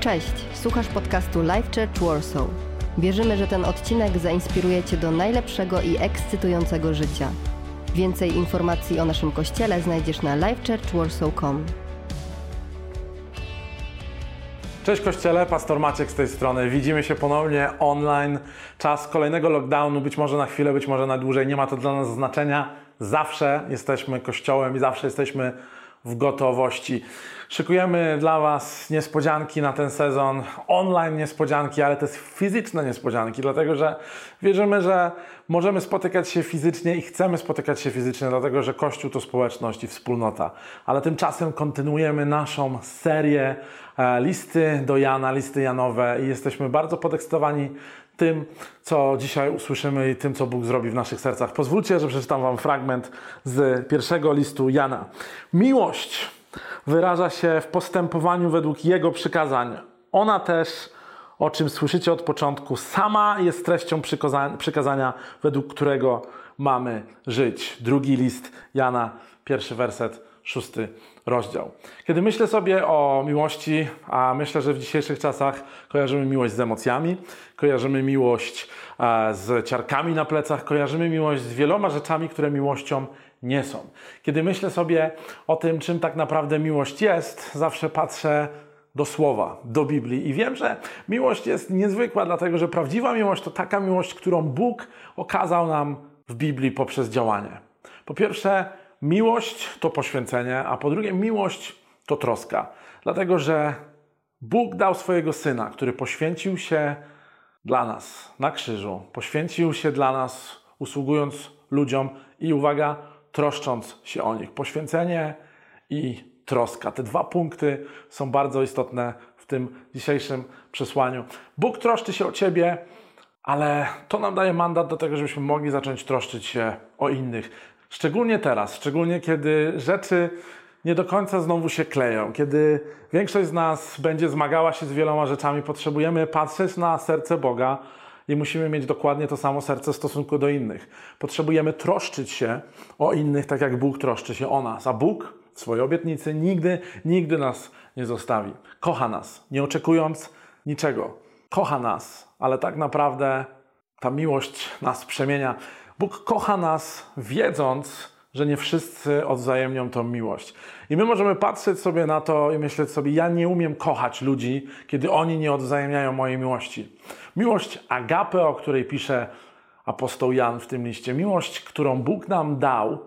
Cześć, słuchasz podcastu Life Church Warsaw. Wierzymy, że ten odcinek zainspiruje Cię do najlepszego i ekscytującego życia. Więcej informacji o naszym kościele znajdziesz na lifechurchwarsaw.com. Cześć Kościele, pastor Maciek z tej strony. Widzimy się ponownie online. Czas kolejnego lockdownu, być może na chwilę, być może na dłużej. Nie ma to dla nas znaczenia. Zawsze jesteśmy Kościołem i zawsze jesteśmy w gotowości. Szykujemy dla Was niespodzianki na ten sezon, online niespodzianki, ale też fizyczne niespodzianki, dlatego że wierzymy, że możemy spotykać się fizycznie i chcemy spotykać się fizycznie, dlatego że Kościół to społeczność i wspólnota. Ale tymczasem kontynuujemy naszą serię e, listy do Jana, listy Janowe i jesteśmy bardzo podekscytowani tym, co dzisiaj usłyszymy i tym, co Bóg zrobi w naszych sercach. Pozwólcie, że przeczytam Wam fragment z pierwszego listu Jana. Miłość wyraża się w postępowaniu według Jego przykazań. Ona też, o czym słyszycie od początku, sama jest treścią przykazania, według którego mamy żyć. Drugi list Jana, pierwszy werset, szósty rozdział. Kiedy myślę sobie o miłości, a myślę, że w dzisiejszych czasach kojarzymy miłość z emocjami, kojarzymy miłość e, z ciarkami na plecach, kojarzymy miłość z wieloma rzeczami, które miłością nie są. Kiedy myślę sobie o tym, czym tak naprawdę miłość jest, zawsze patrzę do słowa, do Biblii i wiem, że miłość jest niezwykła, dlatego że prawdziwa miłość to taka miłość, którą Bóg okazał nam w Biblii poprzez działanie. Po pierwsze, miłość to poświęcenie, a po drugie, miłość to troska. Dlatego, że Bóg dał swojego syna, który poświęcił się dla nas na krzyżu, poświęcił się dla nas, usługując ludziom i uwaga, troszcząc się o nich. Poświęcenie i troska. Te dwa punkty są bardzo istotne w tym dzisiejszym przesłaniu. Bóg troszczy się o Ciebie, ale to nam daje mandat do tego, żebyśmy mogli zacząć troszczyć się o innych. Szczególnie teraz, szczególnie kiedy rzeczy nie do końca znowu się kleją, kiedy większość z nas będzie zmagała się z wieloma rzeczami, potrzebujemy patrzeć na serce Boga i musimy mieć dokładnie to samo serce w stosunku do innych. Potrzebujemy troszczyć się o innych, tak jak Bóg troszczy się o nas. A Bóg w swojej obietnicy nigdy, nigdy nas nie zostawi. Kocha nas, nie oczekując niczego. Kocha nas, ale tak naprawdę ta miłość nas przemienia. Bóg kocha nas, wiedząc, że nie wszyscy odwzajemnią tą miłość. I my możemy patrzeć sobie na to i myśleć sobie, ja nie umiem kochać ludzi, kiedy oni nie odwzajemniają mojej miłości. Miłość agape, o której pisze apostoł Jan w tym liście, miłość, którą Bóg nam dał,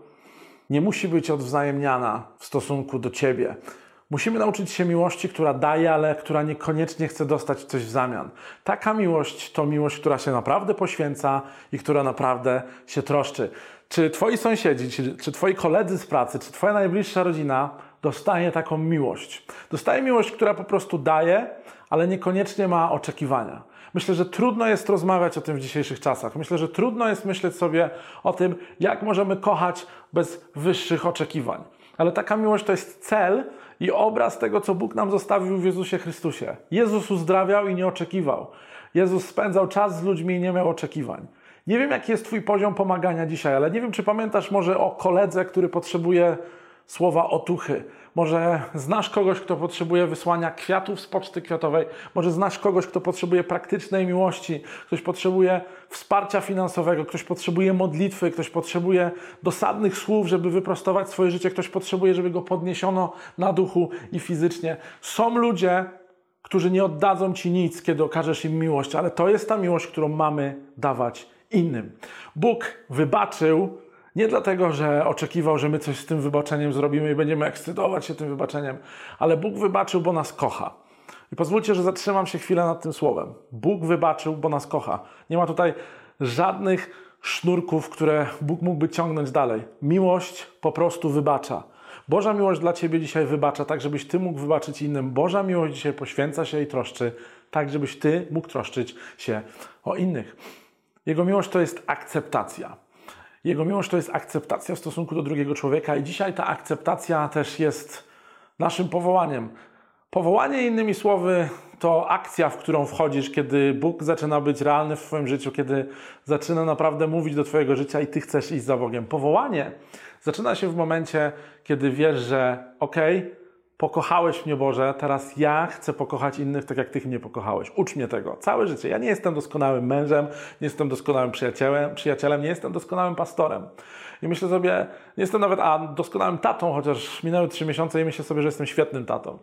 nie musi być odwzajemniana w stosunku do Ciebie. Musimy nauczyć się miłości, która daje, ale która niekoniecznie chce dostać coś w zamian. Taka miłość to miłość, która się naprawdę poświęca i która naprawdę się troszczy. Czy twoi sąsiedzi, czy, czy twoi koledzy z pracy, czy twoja najbliższa rodzina dostaje taką miłość? Dostaje miłość, która po prostu daje, ale niekoniecznie ma oczekiwania. Myślę, że trudno jest rozmawiać o tym w dzisiejszych czasach. Myślę, że trudno jest myśleć sobie o tym, jak możemy kochać bez wyższych oczekiwań. Ale taka miłość to jest cel i obraz tego, co Bóg nam zostawił w Jezusie Chrystusie. Jezus uzdrawiał i nie oczekiwał. Jezus spędzał czas z ludźmi i nie miał oczekiwań. Nie wiem, jaki jest Twój poziom pomagania dzisiaj, ale nie wiem, czy pamiętasz może o koledze, który potrzebuje słowa otuchy. Może znasz kogoś, kto potrzebuje wysłania kwiatów z poczty kwiatowej. Może znasz kogoś, kto potrzebuje praktycznej miłości. Ktoś potrzebuje wsparcia finansowego, ktoś potrzebuje modlitwy, ktoś potrzebuje dosadnych słów, żeby wyprostować swoje życie. Ktoś potrzebuje, żeby go podniesiono na duchu i fizycznie. Są ludzie, którzy nie oddadzą ci nic, kiedy okażesz im miłość, ale to jest ta miłość, którą mamy dawać innym. Bóg wybaczył nie dlatego, że oczekiwał, że my coś z tym wybaczeniem zrobimy i będziemy ekscytować się tym wybaczeniem, ale Bóg wybaczył, bo nas kocha. I pozwólcie, że zatrzymam się chwilę nad tym słowem. Bóg wybaczył, bo nas kocha. Nie ma tutaj żadnych sznurków, które Bóg mógłby ciągnąć dalej. Miłość po prostu wybacza. Boża miłość dla Ciebie dzisiaj wybacza, tak żebyś Ty mógł wybaczyć innym. Boża miłość dzisiaj poświęca się i troszczy, tak żebyś Ty mógł troszczyć się o innych. Jego miłość to jest akceptacja. Jego miłość to jest akceptacja w stosunku do drugiego człowieka, i dzisiaj ta akceptacja też jest naszym powołaniem. Powołanie, innymi słowy, to akcja, w którą wchodzisz, kiedy Bóg zaczyna być realny w Twoim życiu, kiedy zaczyna naprawdę mówić do Twojego życia i Ty chcesz iść za Bogiem. Powołanie zaczyna się w momencie, kiedy wiesz, że okej, okay, pokochałeś mnie Boże, teraz ja chcę pokochać innych tak jak Ty mnie pokochałeś. Ucz mnie tego. Całe życie. Ja nie jestem doskonałym mężem, nie jestem doskonałym przyjacielem, przyjacielem nie jestem doskonałym pastorem. I myślę sobie, nie jestem nawet a, doskonałym tatą, chociaż minęły trzy miesiące i myślę sobie, że jestem świetnym tatą.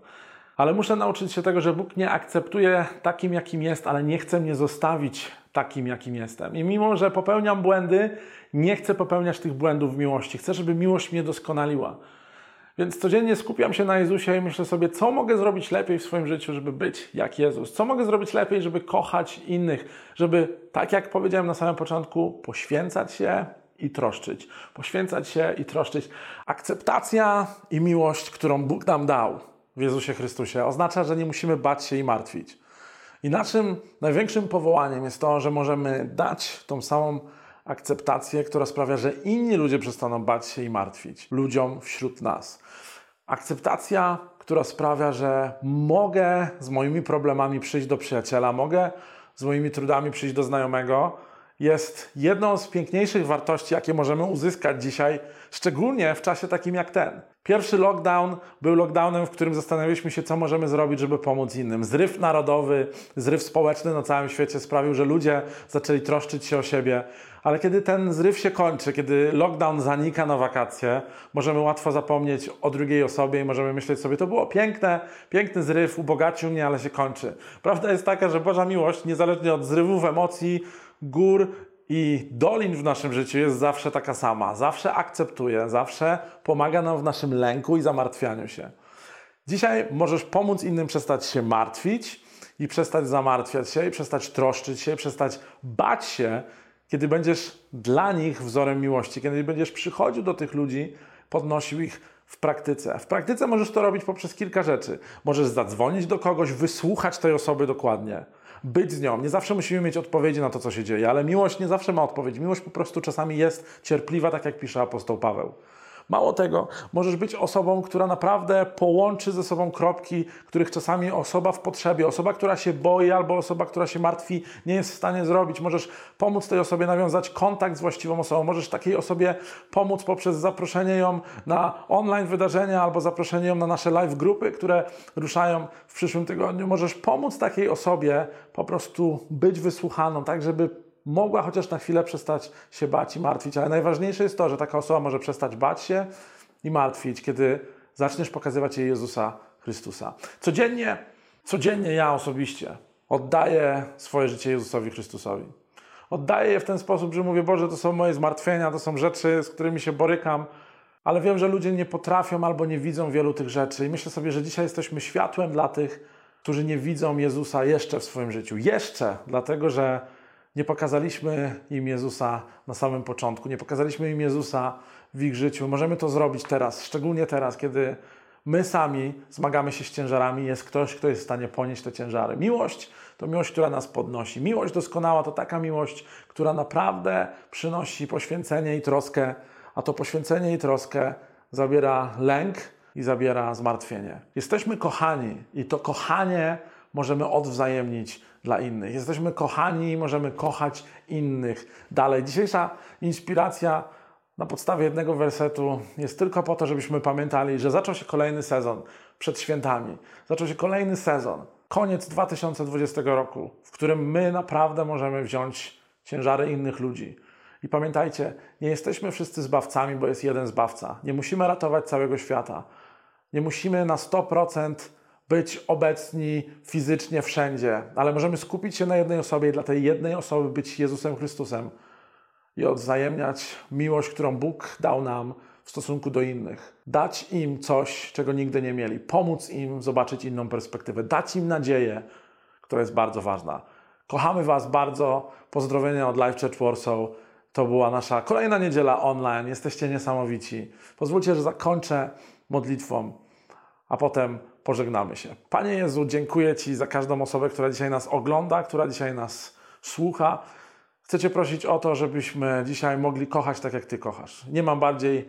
Ale muszę nauczyć się tego, że Bóg mnie akceptuje takim, jakim jest, ale nie chce mnie zostawić takim, jakim jestem. I mimo, że popełniam błędy, nie chcę popełniać tych błędów w miłości. Chcę, żeby miłość mnie doskonaliła. Więc codziennie skupiam się na Jezusie i myślę sobie, co mogę zrobić lepiej w swoim życiu, żeby być jak Jezus? Co mogę zrobić lepiej, żeby kochać innych? Żeby, tak jak powiedziałem na samym początku, poświęcać się i troszczyć. Poświęcać się i troszczyć. Akceptacja i miłość, którą Bóg nam dał w Jezusie Chrystusie, oznacza, że nie musimy bać się i martwić. I naszym największym powołaniem jest to, że możemy dać tą samą akceptację, która sprawia, że inni ludzie przestaną bać się i martwić. Ludziom wśród nas. Akceptacja, która sprawia, że mogę z moimi problemami przyjść do przyjaciela, mogę z moimi trudami przyjść do znajomego, jest jedną z piękniejszych wartości, jakie możemy uzyskać dzisiaj, szczególnie w czasie takim jak ten. Pierwszy lockdown był lockdownem, w którym zastanawialiśmy się, co możemy zrobić, żeby pomóc innym. Zryw narodowy, zryw społeczny na całym świecie sprawił, że ludzie zaczęli troszczyć się o siebie. Ale kiedy ten zryw się kończy, kiedy lockdown zanika na wakacje, możemy łatwo zapomnieć o drugiej osobie i możemy myśleć sobie, to było piękne, piękny zryw, ubogacił mnie, ale się kończy. Prawda jest taka, że Boża miłość, niezależnie od zrywów emocji, gór i dolin w naszym życiu jest zawsze taka sama. Zawsze akceptuje, zawsze pomaga nam w naszym lęku i zamartwianiu się. Dzisiaj możesz pomóc innym przestać się martwić i przestać zamartwiać się, i przestać troszczyć się, przestać bać się, kiedy będziesz dla nich wzorem miłości, kiedy będziesz przychodził do tych ludzi, podnosił ich w praktyce. W praktyce możesz to robić poprzez kilka rzeczy. Możesz zadzwonić do kogoś, wysłuchać tej osoby dokładnie być z nią. Nie zawsze musimy mieć odpowiedzi na to, co się dzieje, ale miłość nie zawsze ma odpowiedź. Miłość po prostu czasami jest cierpliwa, tak jak pisze apostoł Paweł. Mało tego, możesz być osobą, która naprawdę połączy ze sobą kropki, których czasami osoba w potrzebie, osoba, która się boi albo osoba, która się martwi, nie jest w stanie zrobić. Możesz pomóc tej osobie nawiązać kontakt z właściwą osobą. Możesz takiej osobie pomóc poprzez zaproszenie ją na online wydarzenia albo zaproszenie ją na nasze live grupy, które ruszają w przyszłym tygodniu. Możesz pomóc takiej osobie po prostu być wysłuchaną, tak żeby mogła chociaż na chwilę przestać się bać i martwić, ale najważniejsze jest to, że taka osoba może przestać bać się i martwić, kiedy zaczniesz pokazywać jej Jezusa Chrystusa. Codziennie, codziennie ja osobiście oddaję swoje życie Jezusowi Chrystusowi. Oddaję je w ten sposób, że mówię, Boże, to są moje zmartwienia, to są rzeczy, z którymi się borykam, ale wiem, że ludzie nie potrafią albo nie widzą wielu tych rzeczy. I myślę sobie, że dzisiaj jesteśmy światłem dla tych, którzy nie widzą Jezusa jeszcze w swoim życiu. Jeszcze, dlatego że nie pokazaliśmy im Jezusa na samym początku, nie pokazaliśmy im Jezusa w ich życiu. Możemy to zrobić teraz, szczególnie teraz, kiedy my sami zmagamy się z ciężarami, jest ktoś, kto jest w stanie ponieść te ciężary. Miłość to miłość, która nas podnosi. Miłość doskonała to taka miłość, która naprawdę przynosi poświęcenie i troskę, a to poświęcenie i troskę zabiera lęk i zabiera zmartwienie. Jesteśmy kochani i to kochanie możemy odwzajemnić dla innych. Jesteśmy kochani i możemy kochać innych dalej. Dzisiejsza inspiracja na podstawie jednego wersetu jest tylko po to, żebyśmy pamiętali, że zaczął się kolejny sezon przed świętami. Zaczął się kolejny sezon, koniec 2020 roku, w którym my naprawdę możemy wziąć ciężary innych ludzi. I pamiętajcie, nie jesteśmy wszyscy zbawcami, bo jest jeden zbawca. Nie musimy ratować całego świata. Nie musimy na 100% być obecni fizycznie wszędzie, ale możemy skupić się na jednej osobie i dla tej jednej osoby być Jezusem Chrystusem i odwzajemniać miłość, którą Bóg dał nam w stosunku do innych. Dać im coś, czego nigdy nie mieli, pomóc im zobaczyć inną perspektywę, dać im nadzieję, która jest bardzo ważna. Kochamy Was bardzo. Pozdrowienia od Life Church Warsaw. To była nasza kolejna niedziela online. Jesteście niesamowici. Pozwólcie, że zakończę modlitwą, a potem pożegnamy się. Panie Jezu, dziękuję Ci za każdą osobę, która dzisiaj nas ogląda, która dzisiaj nas słucha. Chcę Cię prosić o to, żebyśmy dzisiaj mogli kochać tak, jak Ty kochasz. Nie mam bardziej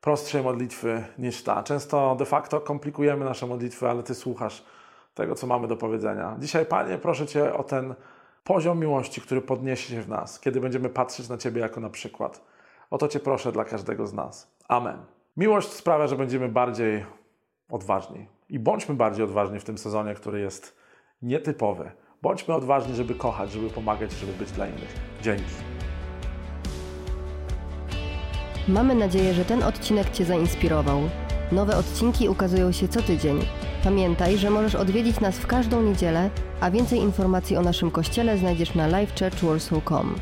prostszej modlitwy niż ta. Często de facto komplikujemy nasze modlitwy, ale Ty słuchasz tego, co mamy do powiedzenia. Dzisiaj, Panie, proszę Cię o ten poziom miłości, który podniesie się w nas, kiedy będziemy patrzeć na Ciebie jako na przykład. O to Cię proszę dla każdego z nas. Amen. Miłość sprawia, że będziemy bardziej odważni I bądźmy bardziej odważni w tym sezonie, który jest nietypowy. Bądźmy odważni, żeby kochać, żeby pomagać, żeby być dla innych. Dzięki. Mamy nadzieję, że ten odcinek Cię zainspirował. Nowe odcinki ukazują się co tydzień. Pamiętaj, że możesz odwiedzić nas w każdą niedzielę, a więcej informacji o naszym kościele znajdziesz na livechurchwarsaw.com.